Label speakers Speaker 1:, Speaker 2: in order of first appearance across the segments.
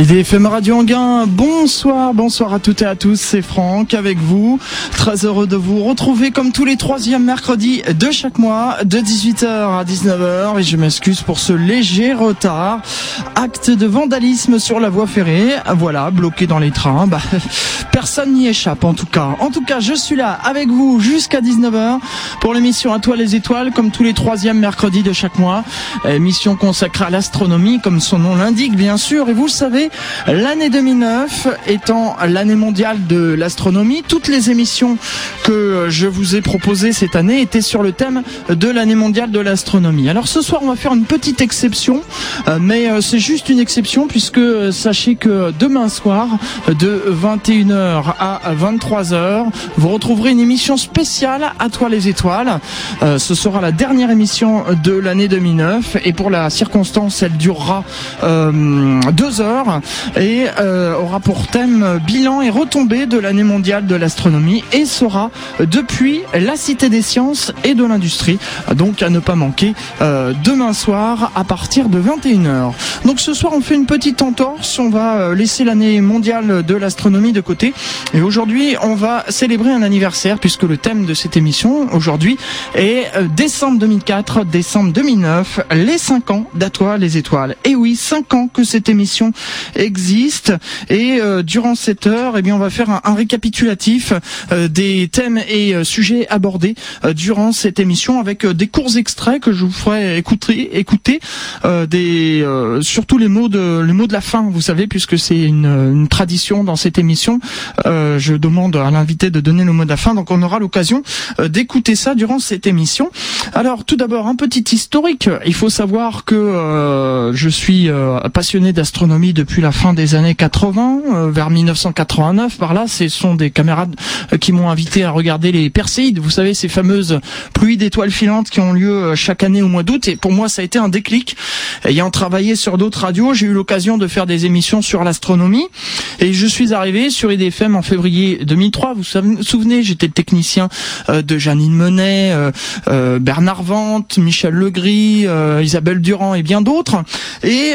Speaker 1: IDFM Radio Anguin, bonsoir, bonsoir à toutes et à tous, c'est Franck avec vous. Très heureux de vous retrouver comme tous les troisièmes mercredis de chaque mois, de 18h à 19h. Et je m'excuse pour ce léger retard. Acte de vandalisme sur la voie ferrée, voilà, bloqué dans les trains. Bah, personne n'y échappe en tout cas. En tout cas, je suis là avec vous jusqu'à 19h pour l'émission À toi les étoiles, comme tous les troisièmes mercredis de chaque mois. Émission consacrée à l'astronomie, comme son nom l'indique bien sûr. Et vous le savez, L'année 2009 étant l'année mondiale de l'astronomie, toutes les émissions que je vous ai proposées cette année étaient sur le thème de l'année mondiale de l'astronomie. Alors ce soir, on va faire une petite exception, euh, mais euh, c'est juste une exception puisque euh, sachez que demain soir, de 21h à 23h, vous retrouverez une émission spéciale à toi les étoiles. Ce sera la dernière émission de l'année 2009 et pour la circonstance, elle durera deux heures et euh, aura pour thème bilan et retombée de l'année mondiale de l'astronomie et sera depuis la Cité des Sciences et de l'Industrie. Donc à ne pas manquer euh, demain soir à partir de 21h. Donc ce soir on fait une petite entorse, on va euh, laisser l'année mondiale de l'astronomie de côté et aujourd'hui on va célébrer un anniversaire puisque le thème de cette émission aujourd'hui est décembre 2004, décembre 2009, les 5 ans d'Atoile les étoiles. Et oui, 5 ans que cette émission existe. Et euh, durant cette heure, eh bien, on va faire un, récapitulatif euh, des thèmes et euh, sujets abordés durant cette émission avec des courts extraits que je vous ferai écouter, écouter des, surtout les mots de les mots de la fin. Vous savez, puisque c'est une, une, tradition dans cette émission, je demande à l'invité de donner le mot de la fin. Donc, on aura l'occasion d'écouter ça durant cette émission. Alors, tout d'abord, un petit historique. Il faut savoir que je suis passionné d'astronomie depuis la fin des années 80, euh, vers 1989, par là, ce sont des camarades euh, qui m'ont invité à regarder les Perséides. Vous savez, ces fameuses pluies d'étoiles filantes qui ont lieu euh, chaque année au mois d'août. Et pour moi, ça a été un déclic. Ayant travaillé sur d'autres radios, j'ai eu l'occasion de faire des émissions sur l'astronomie. Et je suis arrivé sur IDFM en février 2003. Vous vous souvenez, j'étais le technicien de Janine Menet, Bernard Vente, Michel Legris, Isabelle Durand et bien d'autres. Et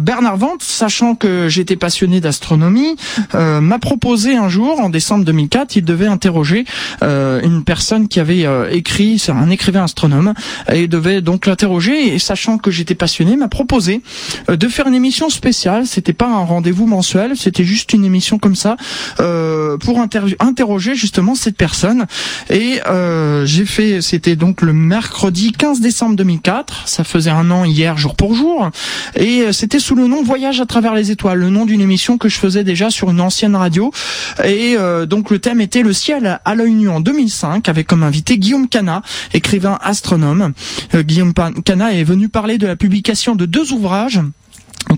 Speaker 1: Bernard Vente, sachant que j'étais passionné d'astronomie, euh, m'a proposé un jour, en décembre 2004, il devait interroger euh, une personne qui avait euh, écrit, c'est un écrivain astronome, et il devait donc l'interroger, et sachant que j'étais passionné, m'a proposé de faire une émission spéciale, c'était pas un rendez-vous mensuel, c'était juste une émission comme ça, pour interroger justement cette personne, et j'ai fait, c'était donc le mercredi 15 décembre 2004, ça faisait un an hier jour pour jour, et c'était sous le nom Voyage travers les étoiles, le nom d'une émission que je faisais déjà sur une ancienne radio. Et euh, donc le thème était le ciel à l'œil nu en 2005 avec comme invité Guillaume Cana, écrivain astronome. Euh, Guillaume Cana est venu parler de la publication de deux ouvrages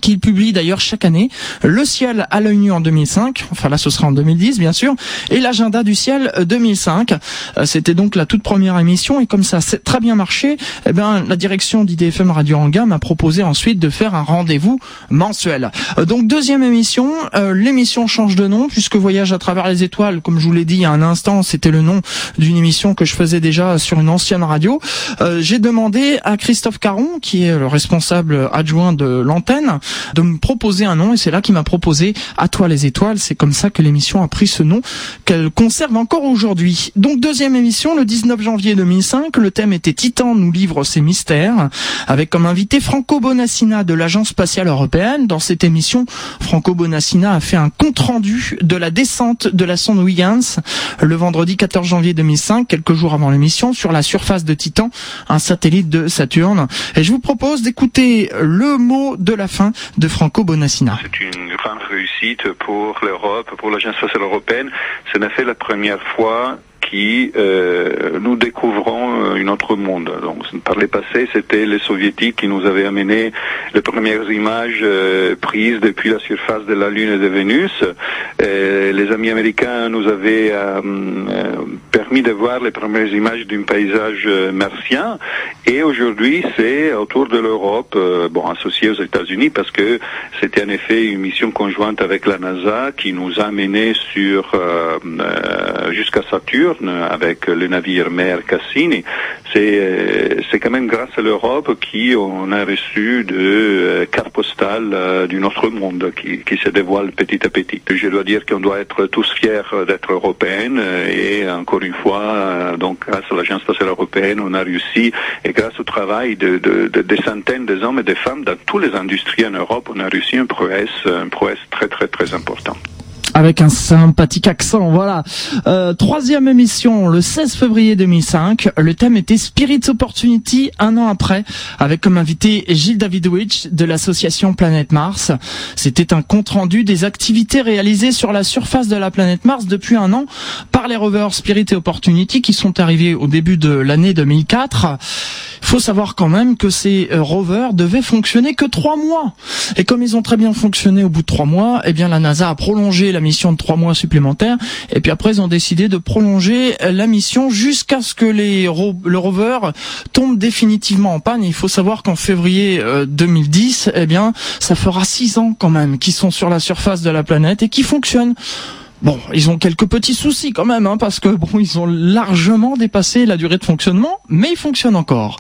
Speaker 1: qu'il publie d'ailleurs chaque année, Le ciel à l'œil nu en 2005, enfin là ce sera en 2010 bien sûr, et l'agenda du ciel 2005. Euh, c'était donc la toute première émission et comme ça a très bien marché, eh bien la direction d'IDFM Radio Anga m'a proposé ensuite de faire un rendez-vous mensuel. Euh, donc deuxième émission, euh, l'émission change de nom puisque Voyage à travers les étoiles, comme je vous l'ai dit il y a un instant, c'était le nom d'une émission que je faisais déjà sur une ancienne radio. J'ai demandé à Christophe Caron, qui est le responsable adjoint de l'antenne, de me proposer un nom et c'est là qu'il m'a proposé À toi les étoiles. C'est comme ça que l'émission a pris ce nom qu'elle conserve encore aujourd'hui. Donc deuxième émission le 19 janvier 2005. Le thème était Titan nous livre ses mystères avec comme invité Franco Bonassina de l'Agence spatiale européenne. Dans cette émission, Franco Bonassina a fait un compte rendu de la descente de la sonde Huygens le vendredi 14 janvier 2005, quelques jours avant l'émission, sur la surface de Titan, un satellite de Saturne. Et je vous propose d'écouter le mot de la fin de Franco Bonassina.
Speaker 2: C'est une grande réussite pour l'Europe, pour l'Agence spatiale européenne. Ce n'est fait la première fois qui euh, nous découvrons euh, un autre monde. Donc, par le passé, c'était les soviétiques qui nous avaient amené les premières images euh, prises depuis la surface de la Lune et de Vénus. les amis américains nous avaient permis de voir les premières images d'un paysage martien. Et aujourd'hui, c'est autour de l'Europe, bon, associé aux États-Unis, parce que c'était en effet une mission conjointe avec la NASA qui nous a amené sur jusqu'à Saturne Avec le navire mer Cassini. C'est c'est quand même grâce à l'Europe qui on a reçu de cartes postales du notre monde qui, qui se dévoile petit à petit. Je dois dire qu'on doit être tous fiers d'être européens et encore une fois, donc grâce à l'Agence spatiale européenne, on a réussi et grâce au travail de, de, de des centaines d'hommes et de femmes dans toutes les industries en Europe, on a réussi un prouesse, un prouesse très très très important
Speaker 1: avec un sympathique accent, voilà. Euh, troisième émission, le 16 février 2005. Le thème était Spirit Opportunity, un an après, avec comme invité Gilles Davidowicz de l'association Planète Mars. C'était un compte-rendu des activités réalisées sur la surface de la planète Mars depuis un an par les rovers Spirit et Opportunity qui sont arrivés au début de l'année 2004. Il faut savoir quand même que ces euh, rovers devaient fonctionner que trois mois. Et comme ils ont très bien fonctionné au bout de trois mois, eh bien la NASA a prolongé la mission de trois mois supplémentaires. Et puis après, ils ont décidé de prolonger la mission jusqu'à ce que les le rover tombe définitivement en panne. il faut savoir qu'en février 2010, euh, eh bien, ça fera six ans quand même qu'ils sont sur la surface de la planète et qui fonctionnent. Bon, ils ont quelques petits soucis quand même, hein, parce que bon, ils ont largement dépassé la durée de fonctionnement, mais ils fonctionnent encore.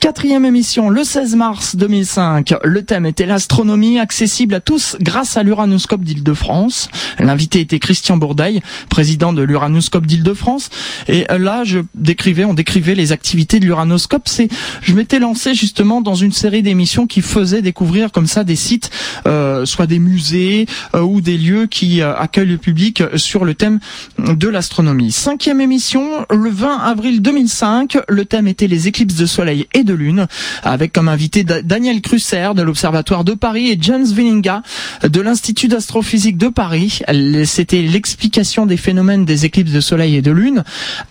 Speaker 1: Quatrième émission, le 16 mars 2005. Le thème était l'astronomie accessible à tous grâce à l'Uranoscope d'Île-de-France. L'invité était Christian Bourdaille, président de l'Uranoscope d'Île-de-France. Et là, je décrivais, on décrivait les activités de l'Uranoscope. C'est, je m'étais lancé justement dans une série d'émissions qui faisaient découvrir comme ça des sites, euh, soit des musées euh, ou des lieux qui euh, accueillent le public sur le thème de l'astronomie. Cinquième émission, le 20 avril 2005. Le thème était les éclipses de soleil et de lune, avec comme invité Daniel Crusser de l'Observatoire de Paris et James Willinga de l'Institut d'astrophysique de Paris. C'était l'explication des phénomènes des éclipses de soleil et de lune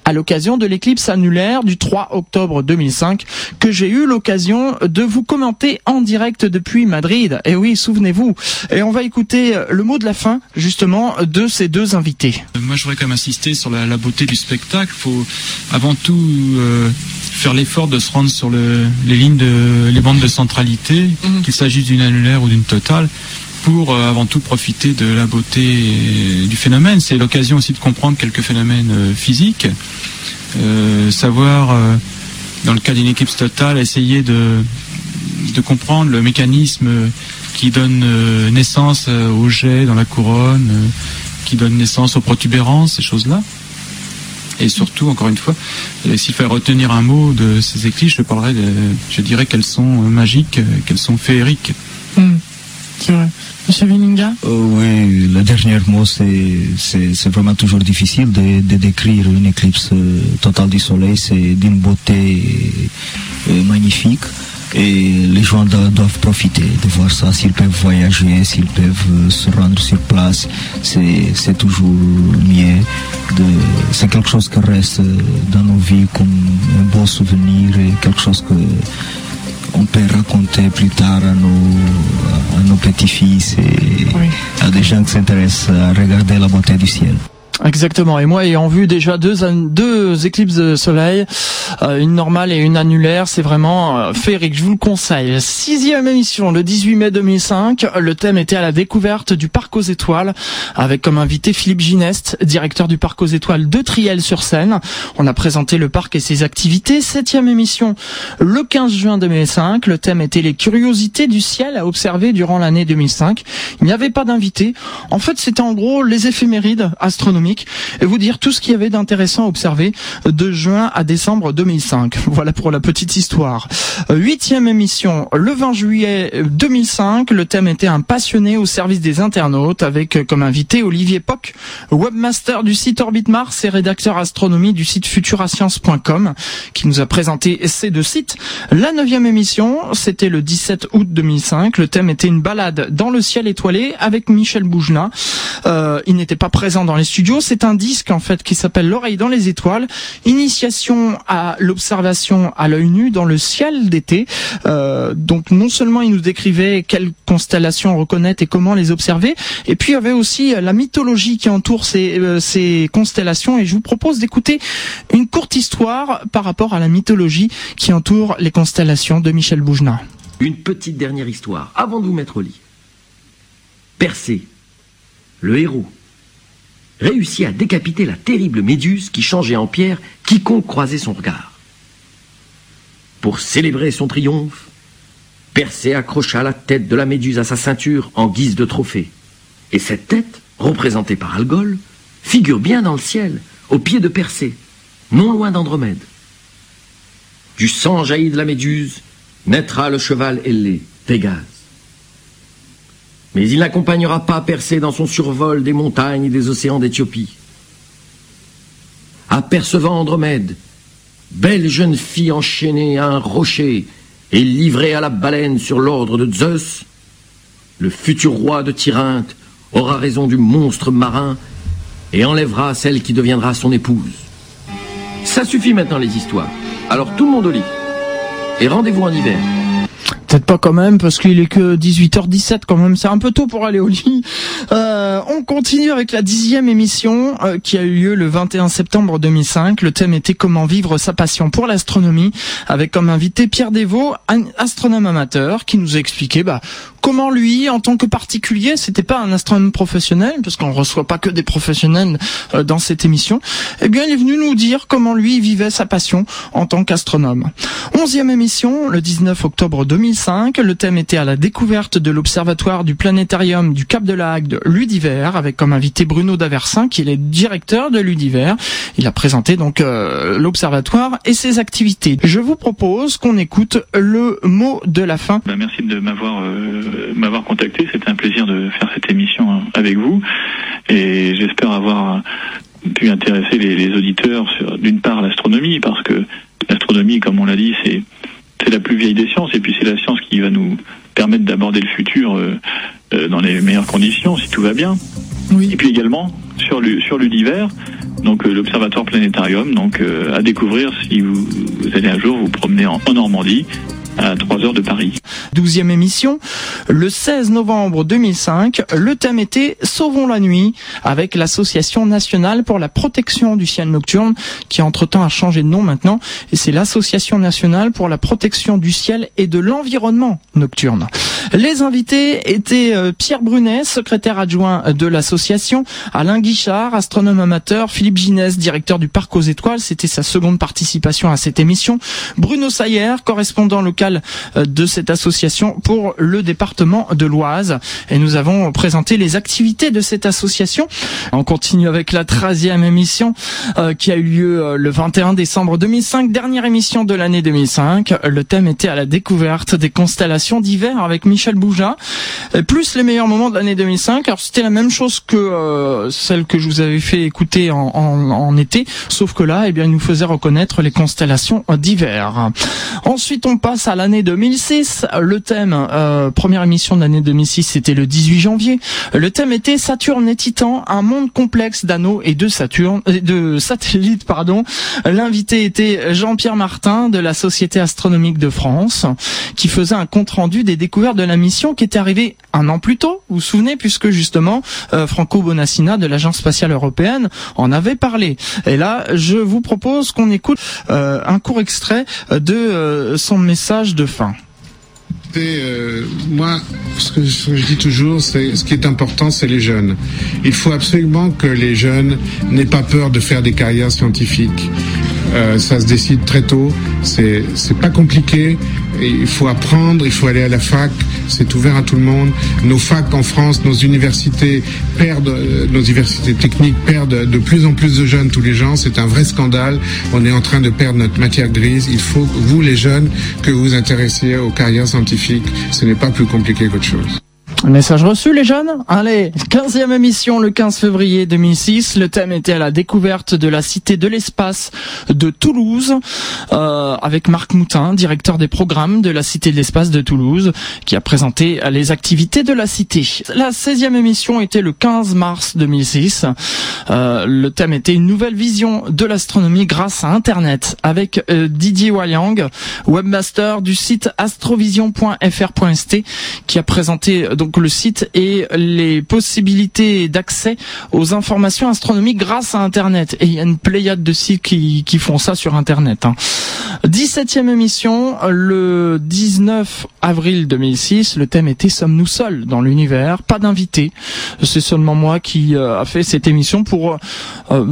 Speaker 1: à l'occasion de l'éclipse annulaire du 3 octobre 2005 que j'ai eu l'occasion de vous commenter en direct depuis Madrid. Et oui, souvenez-vous. Et on va écouter le mot de la fin, justement, de ces deux invités.
Speaker 3: Moi, je voudrais quand même insister sur la, beauté du spectacle. Il faut avant tout euh, faire l'effort de se rendre sur le, les lignes de les bandes de centralité, mhm. qu'il s'agisse d'une annulaire ou d'une totale, pour euh, avant tout profiter de la beauté du phénomène. C'est l'occasion aussi de comprendre quelques phénomènes euh, physiques, euh, savoir dans le cas d'une éclipse totale essayer de de comprendre le mécanisme qui donne naissance aux jets dans la couronne, qui donne naissance aux protubérances, ces choses-là. Et surtout, encore une fois, euh, s'il fallait retenir un mot de ces éclipses, je parlerais, de, je dirais qu'elles sont euh, magiques, euh, qu'elles sont féeriques.
Speaker 1: Hmm. C'est vrai. Monsieur Vininga?
Speaker 4: Oui, le dernier mot, c'est vraiment toujours difficile de, de, décrire une éclipse totale du Soleil. C'est d'une beauté magnifique. Et les gens doivent profiter de voir ça, s'ils peuvent voyager, s'ils peuvent euh, se rendre sur place, c'est toujours mieux. C'est quelque chose qui reste dans nos vies comme un beau souvenir et quelque chose que on peut raconter plus tard à nos, à nos petits-fils et à des gens qui s'intéressent à regarder la beauté du ciel.
Speaker 1: Exactement. Et moi, ayant vu déjà deux, deux éclipses de soleil, euh, une normale et une annulaire, c'est vraiment euh, féerique. Je vous le conseille. Sixième émission, le 18 mai 2005. Le thème était à la découverte du parc aux étoiles, avec comme invité Philippe Ginest, directeur du parc aux étoiles de Triel-sur-Seine. On a présenté le parc et ses activités. Septième émission, le 15 juin 2005. Le thème était les curiosités du ciel à observer durant l'année 2005. Il n'y avait pas d'invité. En fait, c'était en gros les éphémérides astronomiques et vous dire tout ce qu'il y avait d'intéressant à observer de juin à décembre 2005. Voilà pour la petite histoire. Euh, huitième émission, le 20 juillet 2005. Le thème était un passionné au service des internautes avec euh, comme invité Olivier Poc, webmaster du site Orbit Mars et rédacteur astronomie du site futurascience.com qui nous a présenté ces deux sites. La neuvième émission, c'était le 17 août 2005. Le thème était une balade dans le ciel étoilé avec Michel Boujna. Euh, il n'était pas présent dans les studios, c'est un disque en fait qui s'appelle L'oreille dans les étoiles, initiation à l'observation à l'œil nu dans le ciel d'été. Euh, donc non seulement il nous décrivait quelles constellations reconnaître et comment les observer, et puis il y avait aussi la mythologie qui entoure ces, euh, ces constellations. Et je vous propose d'écouter une courte histoire par rapport à la mythologie qui entoure les constellations de Michel Boujna.
Speaker 5: Une petite dernière histoire avant de vous mettre au lit. Persée, le héros, réussit à décapiter la terrible méduse qui changeait en pierre quiconque croisait son regard. Pour célébrer son triomphe, Persée accrocha la tête de la méduse à sa ceinture en guise de trophée. Et cette tête, représentée par Algol, figure bien dans le ciel, au pied de Persée, non loin d'Andromède. Du sang jailli de la méduse naîtra le cheval ailé, Pégase. Mais il n'accompagnera pas Persée dans son survol des montagnes et des océans d'Éthiopie. Apercevant Andromède, belle jeune fille enchaînée à un rocher et livrée à la baleine sur l'ordre de Zeus, le futur roi de Tyrinthe aura raison du monstre marin et enlèvera celle qui deviendra son épouse. Ça suffit maintenant les histoires. Alors tout le monde au lit. Et rendez-vous en hiver.
Speaker 1: Peut-être pas quand même, parce qu'il est que 18h17 quand même, c'est un peu tôt pour aller au lit. Euh, on continue avec la dixième émission euh, qui a eu lieu le 21 septembre 2005. Le thème était comment vivre sa passion pour l'astronomie, avec comme invité Pierre Desvaux, un astronome amateur, qui nous a expliqué bah, comment lui, en tant que particulier, c'était pas un astronome professionnel, parce qu'on reçoit pas que des professionnels euh, dans cette émission, eh bien il est venu nous dire comment lui vivait sa passion en tant qu'astronome. Onzième émission, le 19 octobre 2005 le thème était à la découverte de l'observatoire du planétarium du Cap de la Hague de Ludiver, avec comme invité Bruno Daversin, qui est directeur de Ludiver. Il a présenté donc euh, l'observatoire et ses activités. Je vous propose qu'on écoute le mot de la fin.
Speaker 6: Bah, merci de m'avoir euh, m'avoir contacté. C'était un plaisir de faire cette émission avec vous, et j'espère avoir pu intéresser les, les auditeurs sur d'une part l'astronomie, parce que l'astronomie, comme on l'a dit, c'est c'est la plus vieille des sciences, et puis c'est la science qui va nous permettre d'aborder le futur euh, euh, dans les meilleures conditions, si tout va bien.
Speaker 1: Oui.
Speaker 6: Et puis également sur l'univers, donc euh, l'observatoire planétarium, donc à découvrir si vous, vous, allez un jour vous promener en, en Normandie à 3 heures de Paris.
Speaker 1: Douzième émission, le 16 novembre 2005, le thème était Sauvons la nuit avec l'association nationale pour la protection du ciel nocturne qui entre-temps a changé de nom maintenant et c'est l'association nationale pour la protection du ciel et de l'environnement nocturne. Les invités étaient euh, Pierre Brunet, secrétaire adjoint de l'association, Alain Guichard, astronome amateur, Philippe Ginès, directeur du Parc aux Étoiles, c'était sa seconde participation à cette émission, Bruno Sayer, correspondant local euh, de cette association pour le département de l'Oise. Et nous avons présenté les activités de cette association. On continue avec la 13e émission euh, qui a eu lieu euh, le 21 décembre 2005, dernière émission de l'année 2005. Le thème était à la découverte des constellations d'hiver avec Michel Bouja, plus les meilleurs moments de l'année 2005. Alors c'était la même chose que celle que je vous avais fait écouter en, en, en, été, sauf que là, eh bien, il nous faisait reconnaître les constellations d'hiver. Ensuite, on passe à l'année 2006. Le thème, euh, première émission de l'année 2006, c'était le 18 janvier. Le thème était Saturne et Titan, un monde complexe d'anneaux et de Saturne, de satellites, pardon. L'invité était Jean-Pierre Martin de la Société astronomique de France, qui faisait un compte rendu des découvertes de la mission qui était arrivée un an plus tôt. Vous vous souvenez, puisque justement euh, Franco Bonassina de l'Agence spatiale européenne en avait parlé. Et là, je vous propose qu'on écoute euh, un court extrait de euh, son message de fin.
Speaker 7: Euh, moi, ce que, ce que, je dis toujours, c'est ce qui est important, c'est les jeunes. Il faut absolument que les jeunes n'aient pas peur de faire des carrières scientifiques. Euh, ça se décide très tôt. C'est pas compliqué. Il faut apprendre, il faut aller à la fac. C'est ouvert à tout le monde. Nos facs en France, nos universités perdent, euh, nos universités techniques perdent de plus en plus de jeunes tous les gens. C'est un vrai scandale. On est en train de perdre notre matière grise. Il faut vous les jeunes que vous intéressiez aux carrières scientifiques. Ce n'est pas plus compliqué qu'autre chose.
Speaker 1: Message reçu les jeunes Allez, 15e émission le 15 février 2006. Le thème était à la découverte de la cité de l'espace de Toulouse euh, avec Marc Moutin, directeur des programmes de la cité de l'espace de Toulouse, qui a présenté les activités de la cité. La 16e émission était le 15 mars 2006. Euh, le thème était une nouvelle vision de l'astronomie grâce à Internet avec euh, Didier Waliang, webmaster du site astrovision.fr.st qui a présenté donc donc le site et les possibilités d'accès aux informations astronomiques grâce à Internet. Et il y a une pléiade de sites qui, qui font ça sur Internet. Hein. 17e émission, le 19 avril 2006, le thème était Sommes-nous seuls dans l'univers? Pas d'invité. C'est seulement moi qui euh, a fait cette émission pour euh,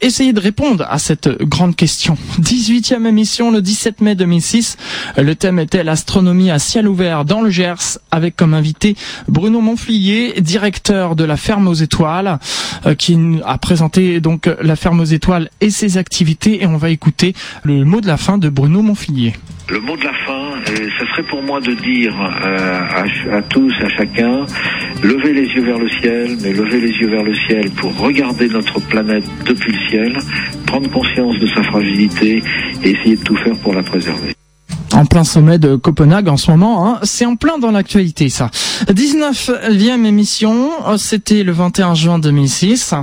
Speaker 1: essayer de répondre à cette grande question. 18e émission, le 17 mai 2006, le thème était l'astronomie à ciel ouvert dans le Gers, avec comme invité Bruno Monflier, directeur de la Ferme aux Étoiles, euh, qui a présenté donc la Ferme aux Étoiles et ses activités. Et on va écouter le mot de la fin de Bruno Monflier.
Speaker 8: Le mot de la fin, euh, ce serait pour moi de dire euh, à, à, tous, à chacun, levez les yeux vers le ciel, mais levez les yeux vers le ciel pour regarder notre planète depuis le ciel, prendre conscience de sa fragilité et essayer de tout faire pour la préserver
Speaker 1: en plein sommet de Copenhague en ce moment. Hein. C'est en plein dans l'actualité ça. 19e émission, c'était le 21 juin 2006.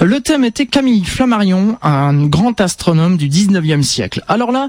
Speaker 1: Le thème était Camille Flammarion, un grand astronome du 19e siècle. Alors là,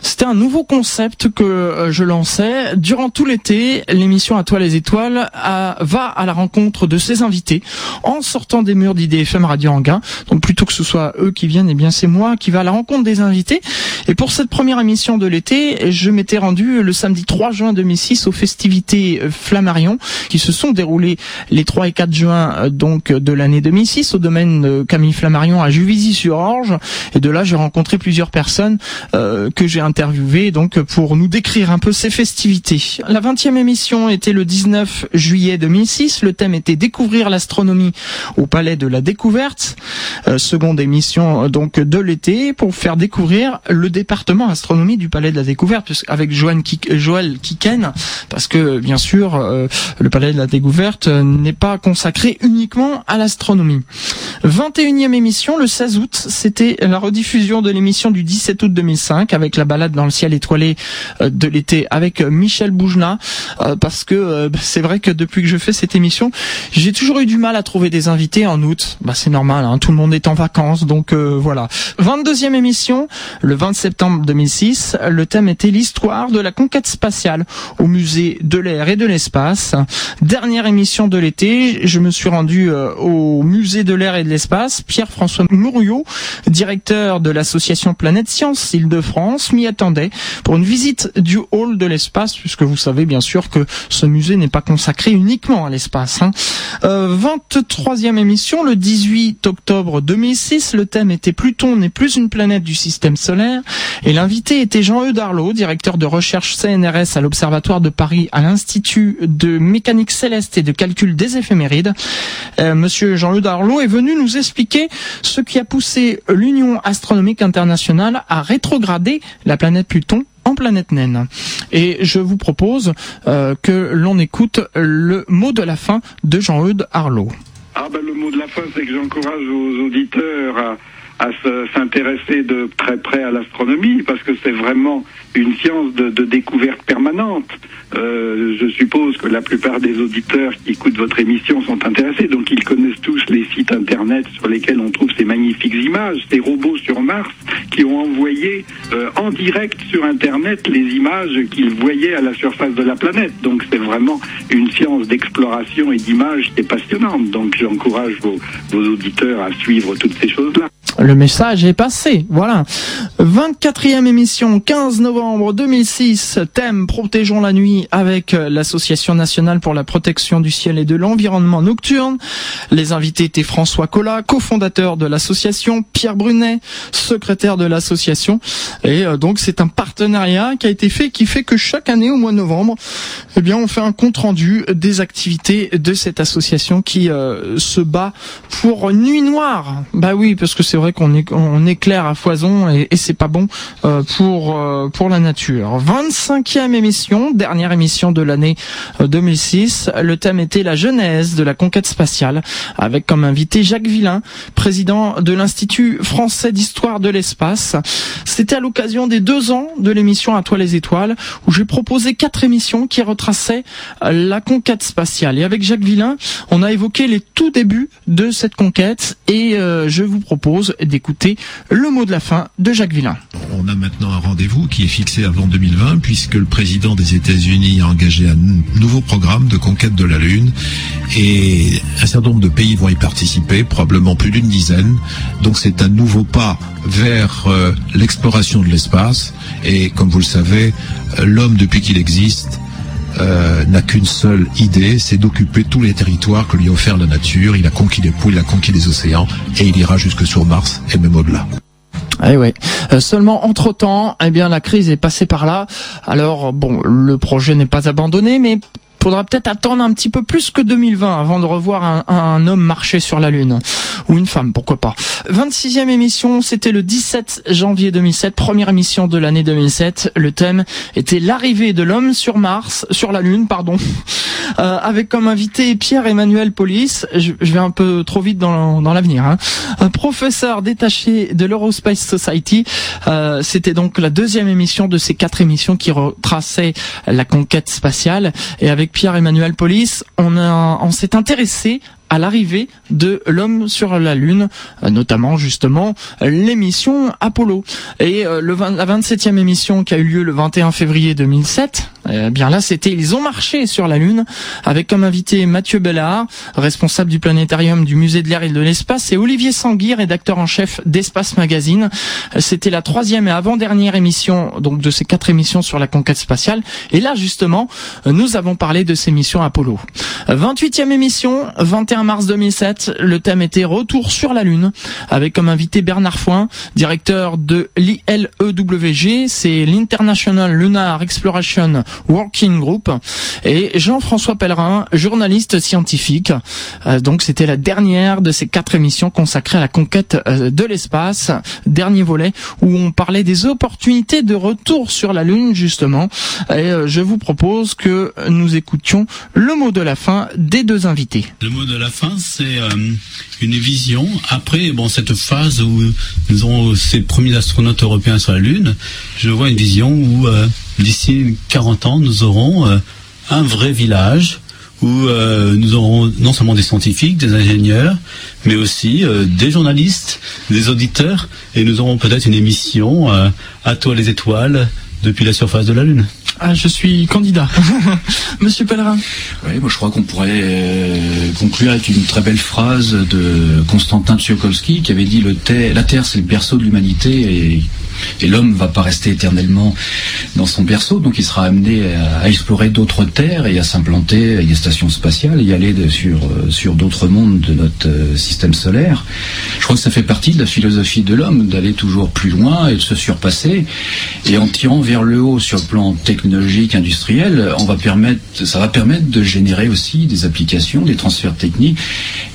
Speaker 1: c'était un nouveau concept que euh, je lançais. Durant tout l'été, l'émission À toi les étoiles va à la rencontre de ses invités en sortant des murs d'idées FM Radio Anguin. Donc plutôt que ce soit eux qui viennent, eh bien c'est moi qui va à la rencontre des invités. Et pour cette première émission de l'été, je m'étais rendu le samedi 3 juin 2006 aux festivités euh, Flammarion qui se sont déroulées les 3 et 4 juin euh, donc de l'année 2006 au domaine Camille Flammarion à Juvisy-sur-Orge. Et de là, j'ai rencontré plusieurs personnes euh, que j'ai interviewées donc pour nous décrire un peu ces festivités. La 20e émission était le 19 juillet 2006. Le thème était découvrir l'astronomie au Palais de la Découverte. seconde émission donc de l'été pour faire découvrir le département astronomie du Palais de la Découverte avec Joël Kiken, parce que bien sûr, euh, le Palais de la Découverte n'est pas consacré uniquement à l'astronomie. 21e émission, le 16 août, c'était la rediffusion de l'émission du 17 août 2005 avec la balade dans le ciel étoilé euh, de l'été avec Michel Boujna, euh, parce que bah, c'est vrai que depuis que je fais cette émission, j'ai toujours eu du mal à trouver des invités en août. Bah, c'est normal, hein, tout le monde est en vacances, donc voilà. 22e émission, le 20 septembre 2006, le thème était l'histoire de la conquête spatiale au musée de l'air et de l'espace. Dernière émission de l'été, je me suis rendu euh, au musée de l'air et de l'espace. Pierre-François Mouriot, directeur de l'association Planète Science Île-de-France, m'y attendait pour une visite du hall de l'espace, puisque vous savez bien sûr que ce musée n'est pas consacré uniquement à l'espace. Hein. Euh, 23e émission, le 18 octobre 2006, le thème était Pluton n'est plus une planète du système solaire, et l'invité était Jean-Eudes directeur directeur de recherche CNRS à l'Observatoire de Paris à l'Institut de mécanique céleste et de calcul des éphémérides. Euh, Monsieur Jean-Luc Darlot est venu nous expliquer ce qui a poussé l'Union astronomique internationale à rétrograder la planète Pluton en planète naine. Et je vous propose euh, que l'on écoute le mot de la fin de Jean-Eudes Arlot.
Speaker 2: Ah ben le mot de la fin, c'est que j'encourage aux auditeurs à à s'intéresser de très près à l'astronomie parce que c'est vraiment une science de, découverte permanente. Euh, je suppose que la plupart des auditeurs qui écoutent votre émission sont intéressés, donc ils connaissent tous les sites internet sur lesquels on trouve ces magnifiques images, ces robots sur Mars qui ont envoyé euh, en direct sur internet les images qu'ils voyaient à la surface de la planète. Donc c'est vraiment une science d'exploration et d'image qui est passionnante. Donc j'encourage vos auditeurs à suivre toutes ces choses-là.
Speaker 1: Le message est passé, voilà. 24e émission, 15 novembre 2006, thème Protégeons la nuit avec l'Association nationale pour la protection du ciel et de l'environnement nocturne. Les invités étaient François Collat, cofondateur de l'association, Pierre Brunet, secrétaire de l'association. Et euh, donc c'est un partenariat qui a été fait, qui fait que chaque année au mois de novembre, eh bien on fait un compte rendu des activités de cette association qui euh, se bat pour Nuit Noire. Bah oui, parce que c'est vrai qu'on on éclaire à foison et, et c'est pas bon euh, pour euh, pour la nature. 25e émission, dernière émission de l'année 2006. Euh, Le thème était la genèse de la conquête spatiale, avec comme invité Jacques Villain, président de l'Institut français d'histoire de l'espace. C'était à l'occasion des deux ans de l'émission À toi les étoiles, où j'ai proposé quatre émissions qui retraçaient la conquête spatiale. Et avec Jacques Villain, on a évoqué les tout débuts de cette conquête et je vous propose d'écouter le mot de la fin de Jacques Villain.
Speaker 9: On a maintenant un rendez-vous qui est fixé avant 2020 puisque le président des États-Unis a engagé un nouveau programme de conquête de la Lune et un certain nombre de pays vont y participer, probablement plus d'une dizaine. Donc c'est un nouveau pas vers euh, l'exploration de l'espace et comme vous le savez, euh, l'homme depuis qu'il existe euh, n'a qu'une seule idée, c'est d'occuper tous les territoires que lui offert la nature. Il a conquis les poules, il a conquis les océans, et il ira jusque sur Mars et même au-delà.
Speaker 1: Eh ouais. Euh, seulement entre temps, eh bien la crise est passée par là. Alors bon, le projet n'est pas abandonné, mais faudra peut-être attendre un petit peu plus que 2020 avant de revoir un, un, homme marcher sur la Lune. Ou une femme, pourquoi pas. 26e émission, c'était le 17 janvier 2007, première émission de l'année 2007. Le thème était l'arrivée de l'homme sur Mars, sur la Lune, pardon. Euh, avec comme invité Pierre-Emmanuel Polis, je, je, vais un peu trop vite dans, dans l'avenir, hein. un professeur détaché de l'Eurospace Society. Euh, c'était donc la deuxième émission de ces quatre émissions qui retraçaient la conquête spatiale. Et avec Pierre-Emmanuel Polis, on, on s'est intéressé à l'arrivée de l'homme sur la Lune, notamment justement l'émission Apollo. Et euh, le 20, la 27e émission qui a eu lieu le 21 février 2007, eh bien là c'était Ils ont marché sur la Lune, avec comme invité Mathieu Bellard, responsable du planétarium du musée de l'air et de l'espace, et Olivier Sanguy, rédacteur en chef d'Espace Magazine. C'était la troisième et avant-dernière émission donc de ces quatre émissions sur la conquête spatiale. Et là justement, nous avons parlé de ces missions Apollo. 28e émission, 21 mars 2007, le thème était Retour sur la Lune, avec comme invité Bernard Foin, directeur de l'ILEWG, c'est l'International Lunar Exploration Working Group, et Jean-François Pellerin, journaliste scientifique. Euh, donc c'était la dernière de ces quatre émissions consacrées à la conquête euh, de l'espace, dernier volet où on parlait des opportunités de retour sur la Lune justement. Et euh, je vous propose que nous écoutions le mot de la fin des deux invités.
Speaker 10: Fin, c'est euh, une vision. Après, bon, cette phase où nous aurons ces premiers astronautes européens sur la Lune, je vois une vision où euh, d'ici 40 ans, nous aurons euh, un vrai village où nous aurons non seulement des scientifiques, des ingénieurs, mais aussi des journalistes, des auditeurs, et nous aurons peut-être une émission à toi les étoiles depuis la surface de la Lune.
Speaker 1: Ah, je suis candidat. Monsieur Pellerin.
Speaker 11: Oui, moi je crois qu'on pourrait euh, conclure avec une très belle phrase de Constantin Tsiolkovsky qui avait dit le La Terre c'est le berceau de l'humanité et et l'homme va pas rester éternellement dans son berceau, donc il sera amené à, explorer d'autres terres et à s'implanter avec des stations spatiales et y aller sur, euh, sur d'autres mondes de notre euh, système solaire. Je crois que ça fait partie de la philosophie de l'homme, d'aller toujours plus loin et de se surpasser. Et en tirant vers le haut sur le plan technologique, industriel, on va permettre, ça va permettre de générer aussi des applications, des transferts techniques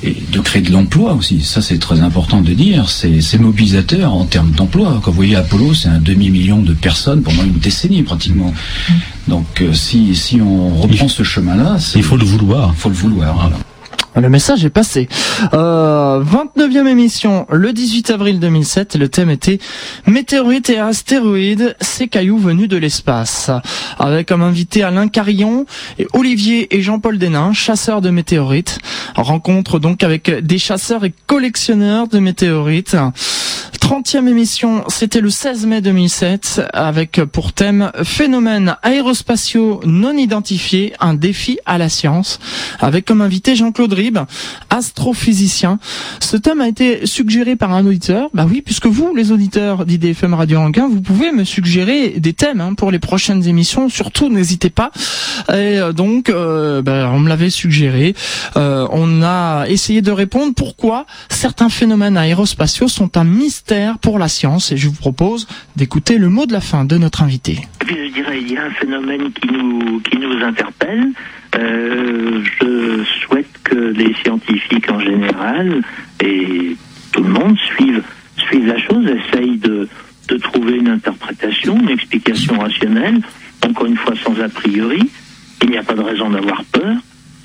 Speaker 11: et de créer de l'emploi aussi. Ça, c'est très important de dire. C'est mobilisateur en termes d'emploi. Quand vous voyez Apollo, c'est un demi-million de personnes pendant une décennie pratiquement. Donc euh, si, si on reprend ce chemin-là,
Speaker 10: il faut le vouloir.
Speaker 11: Il faut le vouloir.
Speaker 1: Le message est passé. Euh, 29e émission, le 18 avril 2007. Le thème était météorites et astéroïdes, ces cailloux venus de l'espace. Avec comme invité Alain Carillon et Olivier et Jean-Paul Denain, chasseurs de météorites. Rencontre donc avec des chasseurs et collectionneurs de météorites. 30e émission, c'était le 16 mai 2007, avec pour thème phénomènes aérospatiaux non identifiés, un défi à la science, avec comme invité Jean-Claude Ribes, astrophysicien. Ce thème a été suggéré par un auditeur. Bah oui, puisque vous, les auditeurs d'IDFM Radio Anguin, vous pouvez me suggérer des thèmes hein, pour les prochaines émissions. Surtout, n'hésitez pas. Et euh, donc, euh, bah, on me l'avait suggéré. Euh, on a essayé de répondre pourquoi certains phénomènes aérospatiaux sont un mystère pour la science et je vous propose d'écouter le mot de la fin de notre invité.
Speaker 12: Je dirais il y a un phénomène qui nous, interpelle. Euh, je souhaite que les scientifiques en général et tout le monde suivent, suivent la chose, essayent de, de trouver une interprétation, une explication rationnelle, encore une fois sans a priori. Il n'y a pas de raison d'avoir peur.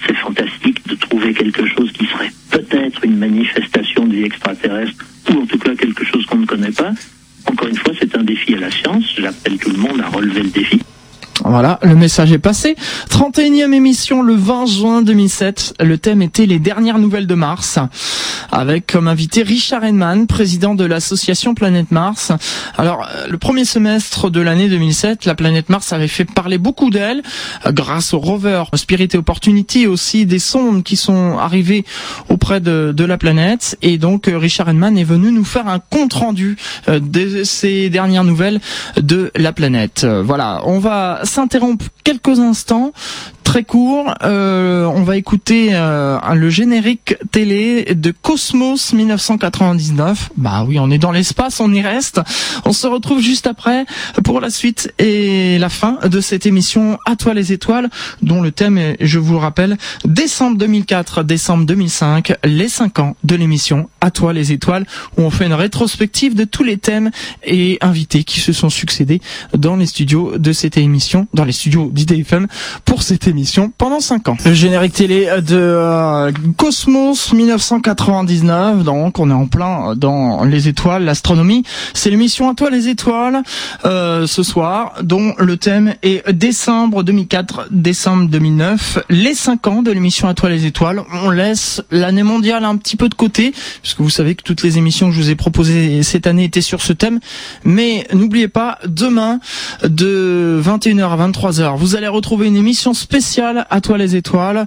Speaker 12: C'est fantastique de trouver quelque chose qui serait peut-être une manifestation de extraterrestre ou en tout cas quelque chose qu'on ne connaît pas. Encore une fois, c'est un défi à la science. J'appelle tout le monde à relever le défi.
Speaker 1: Voilà, Le message est passé. 31e émission le 20 juin 2007. Le thème était les dernières nouvelles de Mars. Avec comme invité Richard Henman, président de l'association Planète Mars. Alors, euh, le premier semestre de l'année 2007, la planète Mars avait fait parler beaucoup d'elle euh, grâce au rover Spirit et Opportunity aussi des sondes qui sont arrivées auprès de, la planète. Et donc, euh, Richard Henman est venu nous faire un compte rendu de ces dernières nouvelles de la planète. Voilà, on va s'interrompre quelques instants court. Euh, on va écouter euh, le générique télé de Cosmos 1999. Bah oui, on est dans l'espace, on y reste. On se retrouve juste après pour la suite et la fin de cette émission À toi les étoiles, dont le thème est, je vous le rappelle, décembre 2004, décembre 2005, les 5 ans de l'émission À toi les étoiles, où on fait une rétrospective de tous les thèmes et invités qui se sont succédés dans les studios de cette émission, dans les studios d'IDFM pour cette émission pendant 5 ans. Le générique télé de euh, Cosmos 1999, donc on est en plein dans les étoiles, l'astronomie. C'est l'émission à toi les étoiles euh, ce soir, dont le thème est décembre 2004, décembre 2009, les 5 ans de l'émission à toi les étoiles. On laisse l'année mondiale un petit peu de côté, puisque vous savez que toutes les émissions que je vous ai proposées cette année étaient sur ce thème. Mais n'oubliez pas, demain, de 21h à 23h, vous allez retrouver une émission spéciale à toi les étoiles,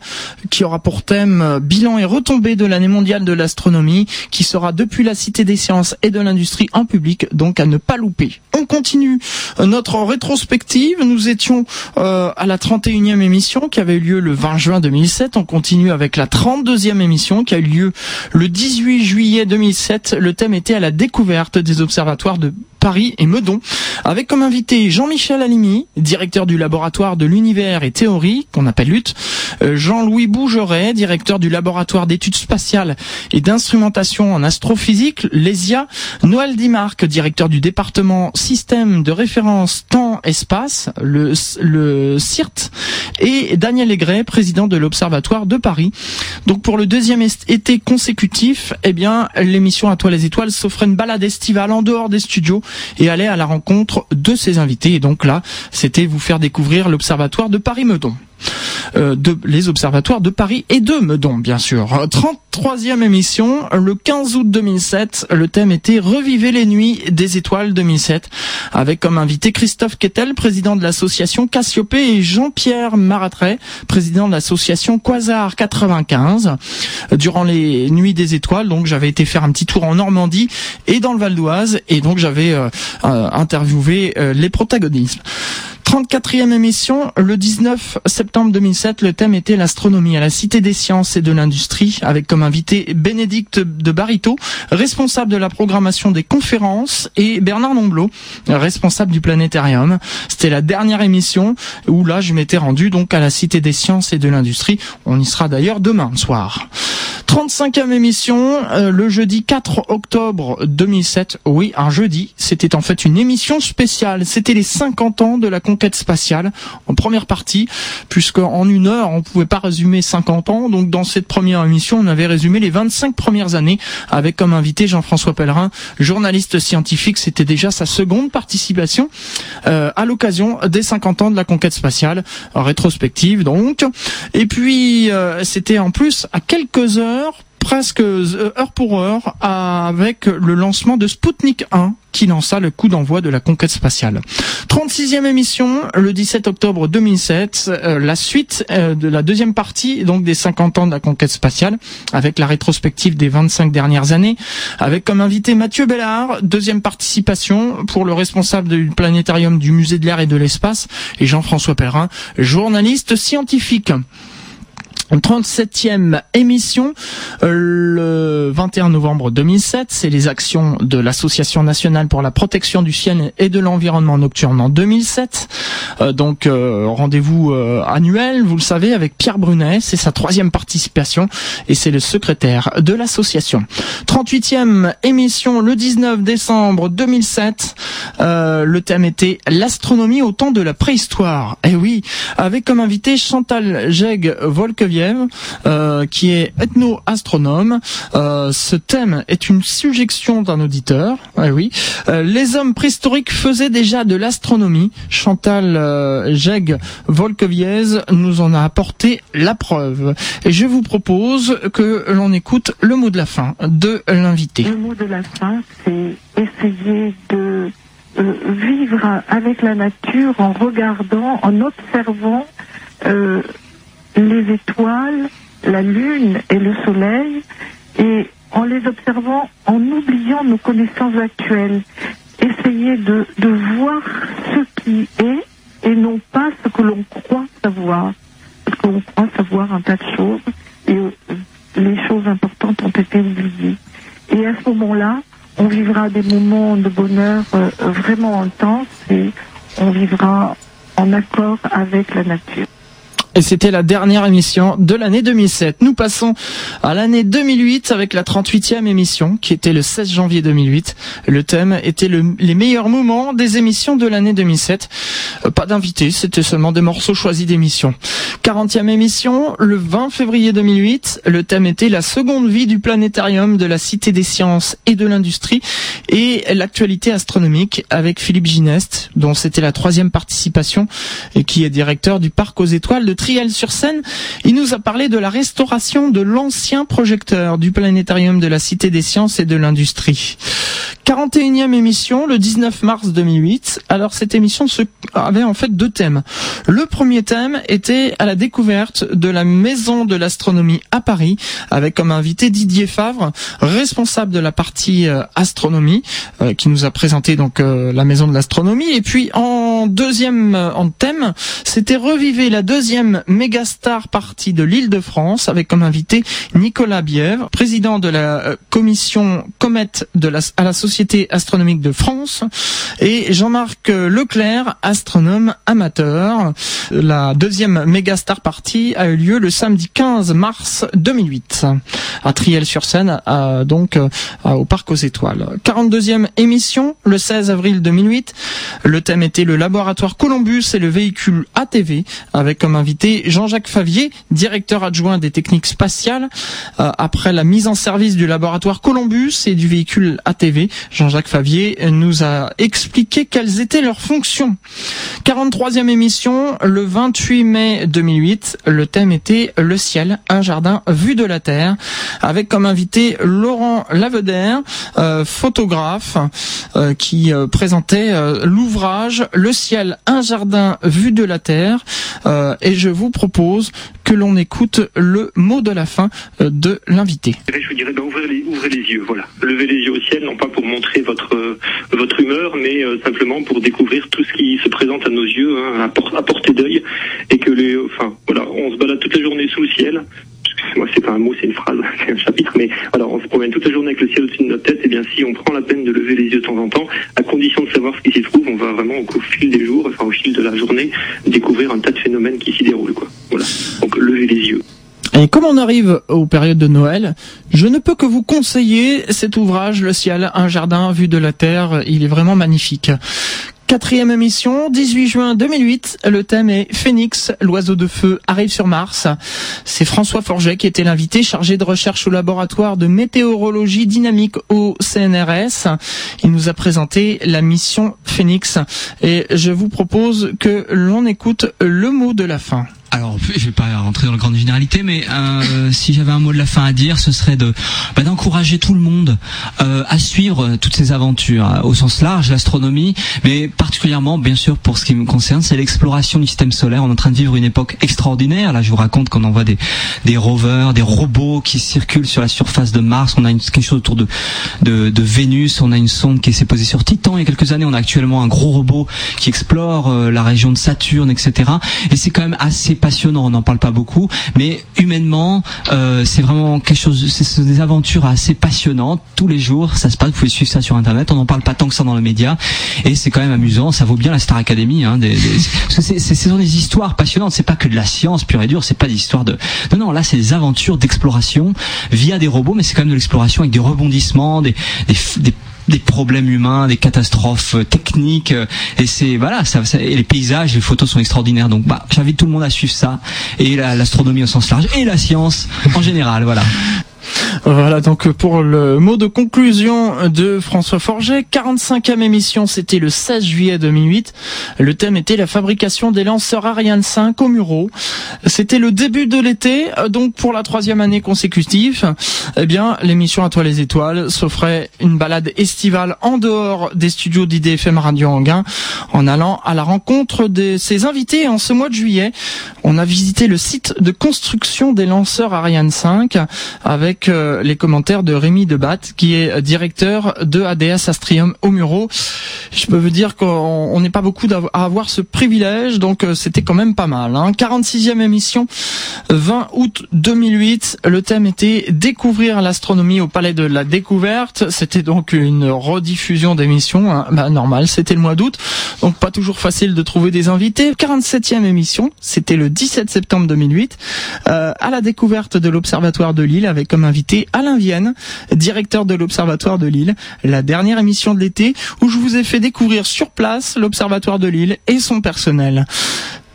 Speaker 1: qui aura pour thème euh, bilan et retombée de l'année mondiale de l'astronomie, qui sera depuis la Cité des sciences et de l'industrie en public, donc à ne pas louper. On continue euh, notre rétrospective. Nous étions euh, à la 31e émission qui avait eu lieu le 20 juin 2007. On continue avec la 32e émission qui a eu lieu le 18 juillet 2007. Le thème était à la découverte des observatoires de Paris et Meudon, avec comme invité Jean-Michel Alimi, directeur du laboratoire de l'univers et théorie, qu'on appelle LUT, euh, Jean-Louis Bougeret, directeur du laboratoire d'études spatiales et d'instrumentation en astrophysique, l'ESIA, Noël Dimarc, directeur du département système de référence temps-espace, le, CIRT, et Daniel Aigret, président de l'Observatoire de Paris. Donc pour le deuxième été consécutif, eh bien, l'émission À toi les étoiles s'offrait une balade estivale en dehors des studios et aller à la rencontre de ses invités. Et donc là, c'était vous faire découvrir l'Observatoire de Paris-Meudon. Euh, de, les observatoires de Paris et de Meudon, bien sûr. 33e émission, le 15 août 2007. Le thème était Reviver les nuits des étoiles 2007, avec comme invité Christophe Kettel, président de l'association Cassiopée, et Jean-Pierre Maratret, président de l'association Quasar 95. Durant les nuits des étoiles, donc j'avais été faire un petit tour en Normandie et dans le Val d'Oise, et donc j'avais euh, euh, interviewé les protagonistes. 34e émission, le 19 septembre 2007, le thème était l'astronomie à la Cité des sciences et de l'industrie, avec comme invité Bénédicte de Barito, responsable de la programmation des conférences, et Bernard Nomblot, responsable du planétarium. C'était la dernière émission où là, je m'étais rendu donc à la Cité des sciences et de l'industrie. On y sera d'ailleurs demain soir. 35e émission, euh, le jeudi 4 octobre 2007. Oui, un jeudi. C'était en fait une émission spéciale. C'était les 50 ans de la conquête spatiale en première partie, puisque en une heure, on pouvait pas résumer 50 ans. Donc dans cette première émission, on avait résumé les 25 premières années avec comme invité Jean-François Pellerin, journaliste scientifique. C'était déjà sa seconde participation euh, à l'occasion des 50 ans de la conquête spatiale, rétrospective donc. Et puis, euh, c'était en plus à quelques heures presque euh, heure pour heure avec le lancement de Sputnik 1 qui lança le coup d'envoi de la conquête spatiale. 36e émission, le 17 octobre 2007, euh, la suite euh, de la deuxième partie donc des 50 ans de la conquête spatiale, avec la rétrospective des 25 dernières années, avec comme invité Mathieu Bellard, deuxième participation pour le responsable du planétarium du musée de l'air et de l'espace, et Jean-François Pellerin, journaliste scientifique. 37e émission euh, le 21 novembre 2007, c'est les actions de l'Association nationale pour la protection du ciel et de l'environnement nocturne en 2007. Euh, donc euh, rendez-vous annuel, vous le savez, avec Pierre Brunet, c'est sa troisième participation et c'est le secrétaire de l'association. 38e émission le 19 décembre 2007. le thème était l'astronomie au temps de la préhistoire. Et eh oui, avec comme invité Chantal Jeg Volkevier Euh, qui est ethno-astronome. Euh, ce thème est une suggestion d'un auditeur. Ah oui. Euh, les hommes préhistoriques faisaient déjà de l'astronomie. Chantal Jeg Volkoviev nous en a apporté la preuve. Et je vous propose que l'on écoute le mot de la fin de l'invité.
Speaker 13: Le mot de la fin, c'est essayer de vivre avec la nature en regardant, en observant les étoiles, la lune et le soleil, et en les observant en oubliant nos connaissances actuelles. Essayer de, de voir ce qui est et non pas ce que l'on croit savoir. Parce qu'on croit savoir un tas de choses et euh, les choses importantes ont été oubliées. Et à ce moment-là, on vivra des moments de bonheur euh, vraiment intenses et on vivra en accord avec la nature.
Speaker 1: Et c'était la dernière émission de l'année 2007. Nous passons à l'année 2008 avec la 38e émission qui était le 16 janvier 2008. Le thème était le- les meilleurs moments des émissions de l'année 2007. Euh, Pas d'invités, c'était seulement des morceaux choisis d'émissions. 40e émission, le 20 février 2008. Le thème était la seconde vie du planétarium de la Cité des Sciences et de l'Industrie et l'actualité astronomique avec Philippe Gineste, dont c'était la troisième participation et qui est directeur du parc aux étoiles de Triel-sur-Seine. Il nous a parlé de la restauration de l'ancien projecteur du planétarium de la Cité des Sciences et de l'Industrie. 41e émission, le 19 mars 2008. Alors cette émission avait en fait deux thèmes. Le premier thème était à la découverte de la Maison de l'Astronomie à Paris, avec comme invité Didier Favre, responsable de la partie euh, astronomie, euh, qui nous a présenté donc euh, la Maison de l'Astronomie. Et puis en deuxième thème, c'était reviver la deuxième méga star partie de l'Île-de-France, avec comme invité Nicolas Bièvre, président de la euh, commission Comète de la, à la Société astronomique de France, et Jean-Marc Leclerc, astronome amateur. La deuxième méga star party a eu lieu le samedi 15 mars 2008 à Triel-sur-Seine, donc euh, au Parc aux Étoiles. 42e émission, le 16 avril 2008. Le thème était le laboratoire Columbus et le véhicule ATV, avec comme invité Jean-Jacques Favier, directeur adjoint des techniques spatiales. Euh, après la mise en service du laboratoire Columbus et du véhicule ATV, Jean-Jacques Favier nous a expliqué quelles étaient leurs fonctions. 43e émission, le 28 mai 2008. Le thème était le ciel, un jardin vu de la Terre, avec comme invité Laurent Lavedère, euh, photographe, euh, qui présentait l'ouvrage Le ciel, un jardin vu de la Terre. Vous propose que l'on écoute le mot de la fin euh, de l'invité.
Speaker 14: Je vous dirais, ben, ouvrez, les, yeux, voilà. Levez les yeux au ciel, non pas pour montrer votre euh, votre humeur, mais euh, simplement pour découvrir tout ce qui se présente à nos yeux, hein, à portée d'œil, et que les, enfin, voilà, on se balade toute la journée sous le ciel. Moi, c'est pas un mot, c'est une phrase, c'est un chapitre, mais voilà, on se promène toute la journée avec le ciel au-dessus de notre tête. Et bien, si on prend la peine de lever les yeux de temps en temps, à condition de savoir ce qui s'y trouve, on va vraiment au fil des jours, enfin au fil de la journée, découvrir un tas de phénomènes qui s'y déroulent, quoi. Voilà. Donc, levez les yeux.
Speaker 1: Et comme on arrive aux périodes de Noël, je ne peux que vous conseiller cet ouvrage, Le ciel, un jardin vu de la terre. Il est vraiment magnifique. Quatrième émission, 18 juin 2008. Le thème est Phénix, l'oiseau de feu arrive sur Mars. C'est François Forget qui était l'invité chargé de recherche au laboratoire de météorologie dynamique au CNRS. Il nous a présenté la mission Phénix et je vous propose que l'on écoute le mot de la fin.
Speaker 15: Alors, je vais pas rentrer dans la grande généralité, mais euh, si j'avais un mot de la fin à dire, ce serait de bah, d'encourager tout le monde euh, à suivre euh, toutes ces aventures au sens large, l'astronomie, mais particulièrement, bien sûr, pour ce qui me concerne, c'est l'exploration du système solaire. On est en train de vivre une époque extraordinaire. Là, je vous raconte qu'on envoie des des rovers, des robots qui circulent sur la surface de Mars. On a une, quelque chose autour de, de de Vénus. On a une sonde qui s'est posée sur Titan il y a quelques années. On a actuellement un gros robot qui explore la région de Saturne, etc. Et c'est quand même assez passionnant. On n'en parle pas beaucoup, mais humainement, euh, c'est vraiment quelque chose. C'est des aventures assez passionnantes tous les jours. Ça se passe. Vous pouvez suivre ça sur internet. On n'en parle pas tant que ça dans les médias, et c'est quand même amusant. Ça vaut bien la Star Academy. Hein, des, des- parce que c'est- ce sont des histoires passionnantes. C'est pas que de la science pure et dure. C'est pas des histoires de. Non, non. Là, c'est des aventures d'exploration via des robots, mais c'est quand même de l'exploration avec des rebondissements, des, des, f- des des problèmes humains, des catastrophes euh, techniques. euh, Et c'est voilà, ça, ça- et les paysages, les photos sont extraordinaires. Donc bah, j'invite tout le monde à suivre ça et la- l'astronomie au sens large et la science en général. Voilà.
Speaker 1: Voilà donc pour le mot de conclusion de François Forget. 45e émission, c'était le 16 juillet 2008. Le thème était la fabrication des lanceurs Ariane 5 au Muro. C'était le début de l'été, donc pour la troisième année consécutive, eh bien l'émission À toi les étoiles s'offrait une balade estivale en dehors des studios d'IDFM Radio Anguin, en allant à la rencontre de ses invités en ce mois de juillet. On a visité le site de construction des lanceurs Ariane 5 avec euh, les commentaires de Rémi Debat, qui est directeur de ADS Astrium au Muro. Je peux vous dire qu'on on n'est pas beaucoup à avoir ce privilège, donc euh, c'était quand même pas mal. Hein. 46e émission, 20 août 2008. Le thème était découvrir l'astronomie au Palais de la Découverte. C'était donc une rediffusion d'émission. Hein. Bah, normal, c'était le mois d'août, donc pas toujours facile de trouver des invités. 47e émission, c'était le 17 septembre 2008, euh, à la découverte de l'Observatoire de Lille, avec comme invité Alain Vienne, directeur de l'Observatoire de Lille. La dernière émission de l'été où je vous ai fait découvrir sur place l'Observatoire de Lille et son personnel.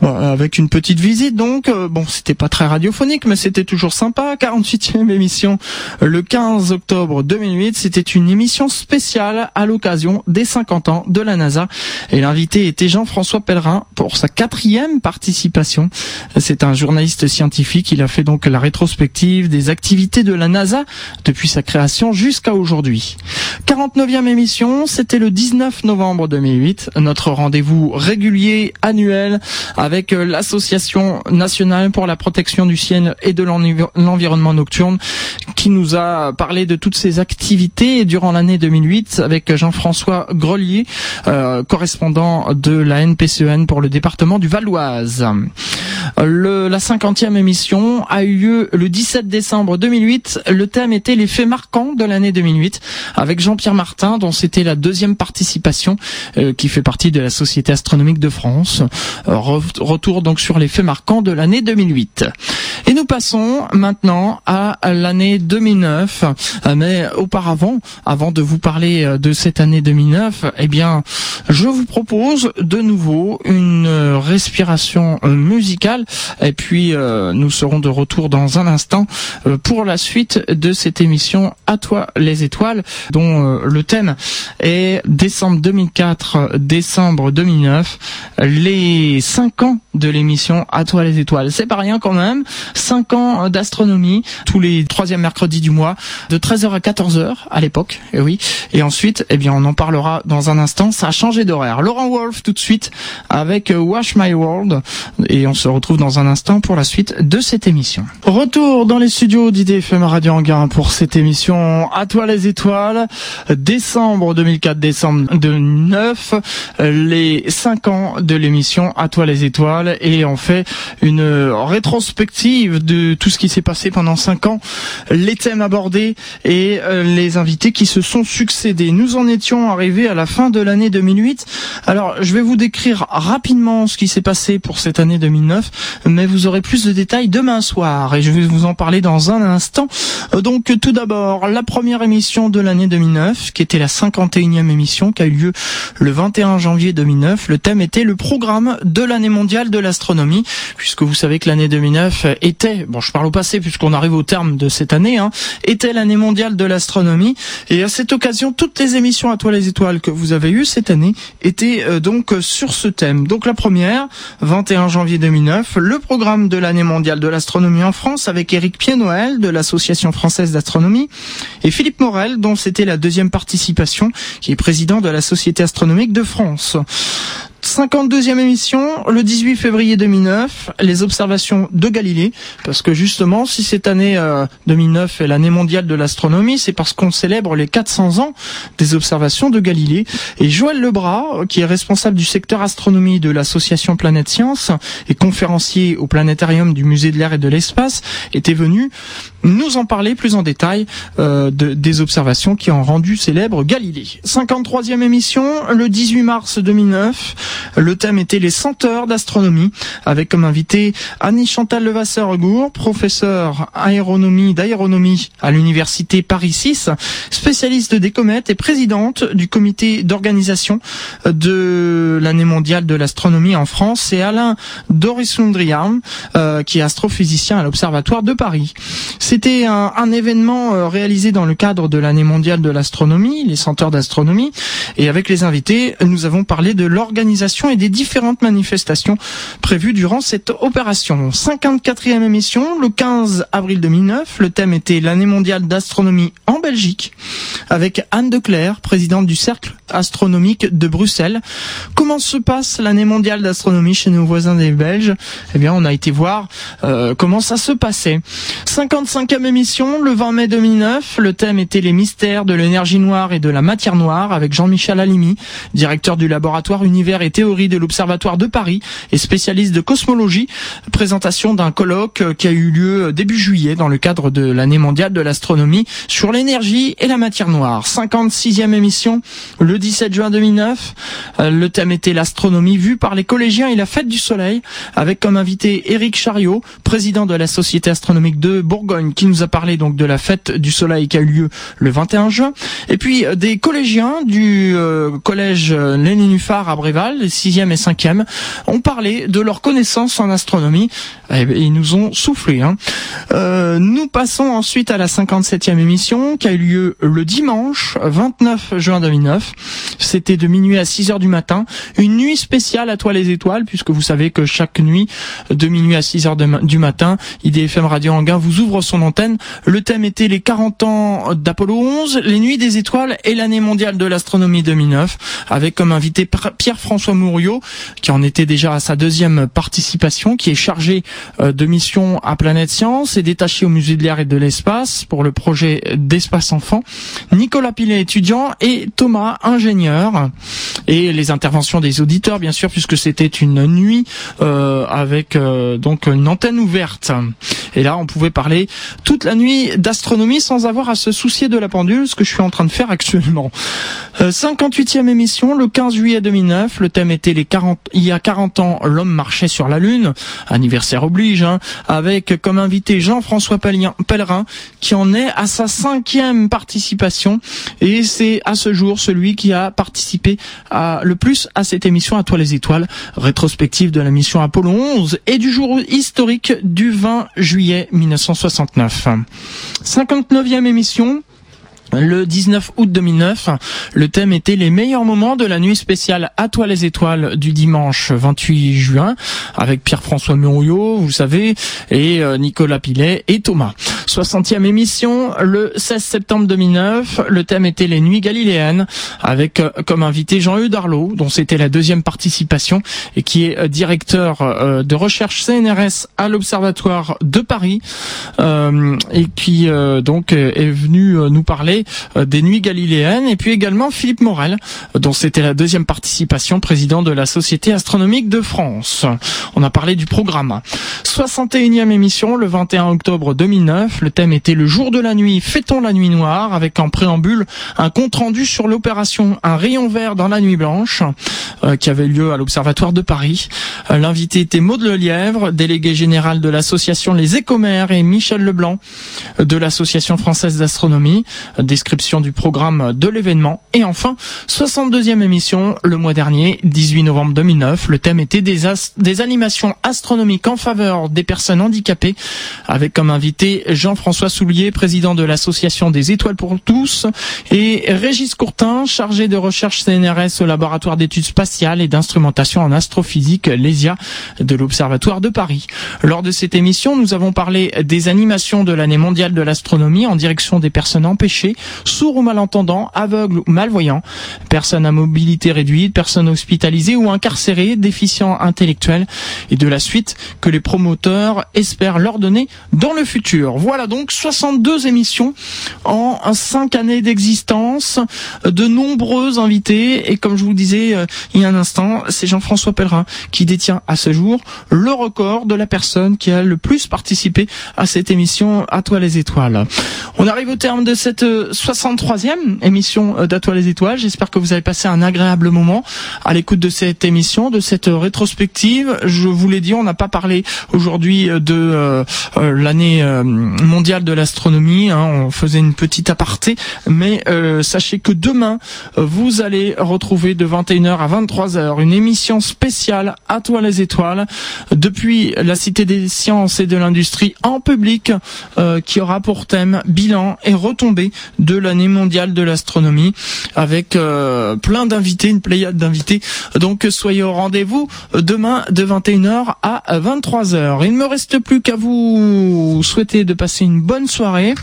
Speaker 1: Avec une petite visite donc, euh, bon c'était pas très radiophonique mais c'était toujours sympa. 48e émission le 15 octobre 2008, c'était une émission spéciale à l'occasion des 50 ans de la NASA et l'invité était Jean-François Pellerin pour sa quatrième participation. C'est un journaliste scientifique, il a fait donc la rétrospective des activités de la NASA depuis sa création jusqu'à aujourd'hui. 49e émission, c'était le 19 novembre 2008, notre rendez-vous régulier annuel euh, l'association nationale pour la protection du ciel et de l'envi- l'environnement nocturne qui nous a parlé de toutes ses activités durant l'année 2008 avec Jean-François Grelier, euh, correspondant de la NPCEN pour le département du Val d'Oise. Le, la 50e émission a eu lieu le 17 décembre 2008. Le thème était les faits marquants de l'année 2008 avec Jean-Pierre Martin dont c'était la deuxième participation euh, qui fait partie de la Société astronomique de France. Euh, retour donc sur les faits marquants de l'année 2008. Et nous passons maintenant à l'année 2009. Euh, Mais auparavant, avant de vous parler euh, de cette année 2009, eh bien, je vous propose de nouveau une euh, respiration musicale. Et puis, nous serons de retour dans un instant pour la suite de cette émission À toi les étoiles, dont le thème est décembre 2004, décembre 2009, les 5 ans de l'émission À toi les étoiles. C'est pas rien quand même. 5 ans d'astronomie tous les troisièmes mercredis du mois de 13h à 14h à l'époque. Et oui. Et ensuite, eh bien, on en parlera dans un instant. Ça a changé d'horaire. Laurent Wolf tout de suite avec euh, Wash My World. Et on se retrouve dans un instant pour la suite de cette émission. Retour dans les studios d'IDFM Radio Anguin pour cette émission À toi les étoiles. Décembre 2004, décembre 2009. Les 5 ans de l'émission À toi les étoiles. Et on fait une rétrospective de tout ce qui s'est passé pendant 5 ans. Les thèmes abordés et euh, les invités qui se sont succédés. Nous en étions arrivés à la fin de l'année 2008. Alors, je vais vous décrire rapidement ce qui s'est passé pour cette année 2009, mais vous aurez plus de détails demain soir et je vais vous en parler dans un instant. Donc, tout d'abord, la première émission de l'année 2009, qui était la 51e émission, qui a eu lieu le 21 janvier 2009. Le thème était le programme de l'année mondiale de l'astronomie, puisque vous savez que l'année 2009 était, bon, je parle au passé puisqu'on arrive au terme de cette année, hein, était l'année mondiale de l'astronomie. Et à cette occasion, toutes les émissions à toi les étoiles que vous avez eues cette année étaient euh, donc sur ce thème. Donc la première, 21 janvier 2009, le programme de l'année mondiale de l'astronomie en France avec Éric Pied-Noël de l'Association française d'astronomie et Philippe Morel dont c'était la deuxième participation qui est président de la Société astronomique de France. 52e émission, le 18 février 2009, les observations de Galilée, parce que justement, si cette année euh, 2009 est l'année mondiale de l'astronomie, c'est parce qu'on célèbre les 400 ans des observations de Galilée. Et Joël Lebras, euh, qui est responsable du secteur astronomie de l'association Planète Science et conférencier au planétarium du musée de l'air et de l'espace, était venu nous en parler plus en détail euh, de, des observations qui ont rendu célèbre Galilée. 53e émission, le 18 mars 2009. Le thème était les senteurs d'astronomie, avec comme invité Annie Chantal Levasseur-Gour, professeur aéronomie d'aéronomie à l'université Paris 6, spécialiste des comètes et présidente du comité d'organisation de l'année mondiale de l'astronomie en France, et Alain Doris-Lundriam, euh, qui est astrophysicien à l'Observatoire de Paris. C'était un, un événement euh, réalisé dans le cadre de l'année mondiale de l'astronomie, les senteurs d'astronomie, et avec les invités, nous avons parlé de l'organisation et des différentes manifestations prévues durant cette opération. 54e émission, le 15 avril 2009, le thème était l'année mondiale d'astronomie en Belgique, avec Anne Declerc, présidente du Cercle astronomique de Bruxelles. Comment se passe l'année mondiale d'astronomie chez nos voisins des Belges? Eh bien, on a été voir euh, comment ça se passait. 55e émission, le 20 mai 2009, le thème était les mystères de l'énergie noire et de la matière noire avec Jean-Michel Alimi, directeur du laboratoire Univers et Théorie de l'Observatoire de Paris et spécialiste de cosmologie. Présentation d'un colloque euh, qui a eu lieu euh, début juillet dans le cadre de l'année mondiale de l'astronomie sur l'énergie et la matière noire. 56e émission, le 17 juin 2009. Euh, Le thème était l'astronomie vue par les collégiens et la fête du soleil avec comme invité Éric Chariot, président de la Société astronomique de Bourgogne qui nous a parlé donc de la fête du soleil qui a eu lieu le 21 juin. Et puis des collégiens du collège Lénine-Nuffar à Bréval, les 6e et 5e, ont de leurs connaissances en astronomie et ils nous ont soufflé. Hein. Euh, nous passons ensuite à la 57e émission qui a eu lieu le dimanche 29 juin 2009. C'était de minuit à 6 heures du matin. Une nuit spéciale à toi les étoiles puisque vous savez que chaque nuit de minuit à 6 heures du matin, IDFM Radio Anguin vous ouvre son antenne. Le thème était les 40 ans d'Apollo 11, les nuits des étoiles et l'année mondiale de l'astronomie 2009 avec comme invité Pierre-François Mouriot qui en était déjà à sa deuxième participation qui est chargé euh, de mission à Planète Science et détaché au musée de l'air et de l'espace pour le projet d'espace enfant. Nicolas Pilet, étudiant, et Thomas, ingénieur. Et les interventions des auditeurs, bien sûr, puisque c'était une nuit euh, avec euh, donc une antenne ouverte. Et là, on pouvait parler toute la nuit d'astronomie sans avoir à se soucier de la pendule, ce que je suis en train de faire actuellement. Euh, 58e émission, le 15 juillet 2009. Le thème était les 40, il y a 40 ans, l'homme marchait sur la Lune. Anniversaire oblige, hein, avec comme invité Jean-François Pellerin, qui en est à sa cinquième participation. Et c'est à ce jour celui qui a participé à, le plus à cette émission à toi les étoiles, rétrospective de la mission Apollo 11 et du jour historique du 20 juillet 1969. 59e émission, le 19 août 2009, le thème était les meilleurs moments de la nuit spéciale à toi les étoiles du dimanche 28 juin avec Pierre-François Muriot, vous savez, et euh, Nicolas Pilet et Thomas. 60e émission le 16 septembre 2009, le thème était les nuits galiléennes avec euh, comme invité Jean-Eudes Darlot, dont c'était la deuxième participation et qui est euh, directeur de recherche CNRS à l'Observatoire de Paris et qui donc est venu nous parler euh, des nuits galiléennes et puis également Philippe Morel dont c'était la deuxième participation président de la Société astronomique de France. On a parlé du programme. 61e émission le 21 octobre 2009, le thème était le jour de la nuit, fêtons la nuit noire avec en préambule un compte rendu sur l'opération Un rayon vert dans la nuit blanche euh, qui avait lieu à l'Observatoire de Paris. Euh, L'invité était Maud Lelièvre, délégué général de l'association Les Écomères et Michel Leblanc de l'association française d'astronomie, description du programme de l'événement. Et enfin, 62e émission le mois dernier, 18 novembre 2009, le thème était des, animations astronomiques en faveur des personnes handicapées avec comme invité Jean-François Soulier, président de l'association des étoiles pour tous et Régis Courtin, chargé de recherche CNRS au laboratoire d'études spatiales et d'instrumentation en astrophysique LESIA de l'Observatoire de Paris. Lors de cette émission, nous avons parlé des animations de l'année mondiale de l'astronomie en direction des personnes empêchées sourds ou malentendants, aveugles ou malvoyants, personnes à mobilité réduite, personnes hospitalisées ou incarcérées, déficients intellectuels et de la suite que les promoteurs espèrent leur donner dans le futur. Voilà donc 62 émissions en 5 années d'existence, de nombreux invités et comme je vous le disais euh, il y a un instant, c'est Jean-François Pellerin qui détient à ce jour le record de la personne qui a le plus participé à cette émission À toi les étoiles. On arrive au terme de cette 63e émission d'À toi les étoiles. J'espère que vous avez passé un agréable moment à l'écoute de cette émission, de cette rétrospective. Je vous l'ai dit, on n'a pas parlé aujourd'hui de euh, euh, l'année euh, mondiale de l'astronomie. Hein. on faisait une petite aparté, mais sachez que demain, vous allez retrouver de 21h à 23h une émission spéciale À toi les étoiles depuis la Cité des sciences et de l'industrie en public qui aura pour thème bilan et retombée de l'année mondiale de l'astronomie avec plein d'invités, une pléiade d'invités. Donc soyez au rendez-vous demain de 21h à 23h. Il ne me reste plus qu'à vous souhaiter de passer une bonne soirée.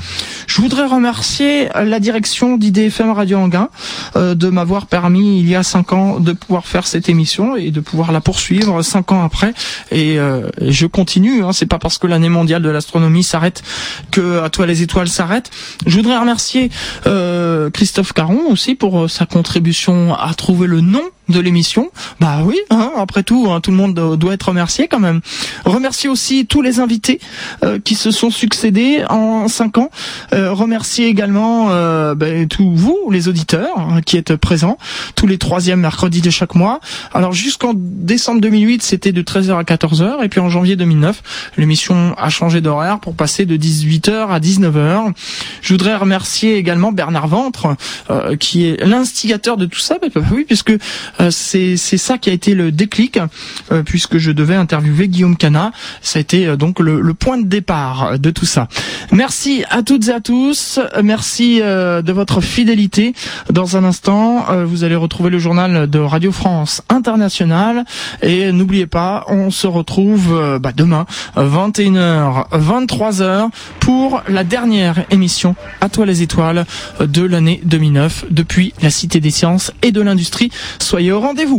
Speaker 1: Je voudrais remercier la direction d'IDFM Radio Anguin euh, de m'avoir permis il y a cinq ans de pouvoir faire cette émission et de pouvoir la poursuivre cinq ans après. Et, euh, je continue. Hein, C'est pas parce que l'année mondiale de l'astronomie s'arrête que à toi les étoiles s'arrêtent. Je voudrais remercier euh, Christophe Caron aussi pour sa contribution à trouver le nom de l'émission. Bah oui, hein, après tout, hein, tout le monde doit être remercié quand même. Remercier aussi tous les invités euh, qui se sont succédés en cinq ans. Euh, remercier également euh, ben, tous vous, les auditeurs, hein, qui êtes présents tous les troisièmes mercredis de chaque mois. Alors jusqu'en décembre 2008, c'était de 13h à 14h, et puis en janvier 2009, l'émission a changé d'horaire pour passer de 18h à 19h. Je voudrais remercier également Bernard Ventre, qui est l'instigateur de tout ça, bah, bah oui, puisque euh, c'est ça qui a été le déclic, euh, puisque je devais interviewer Guillaume Cana. Ça a été euh, donc le, point de départ de tout ça. Merci à toutes et à tous. Merci de votre fidélité. Dans un instant, vous allez retrouver le journal de Radio France International. Et n'oubliez pas, on se retrouve bah, demain, 21h, 23h, pour la dernière émission À toi les de l'année 2009, depuis la Cité des Sciences et de l'Industrie. Soyez au rendez-vous.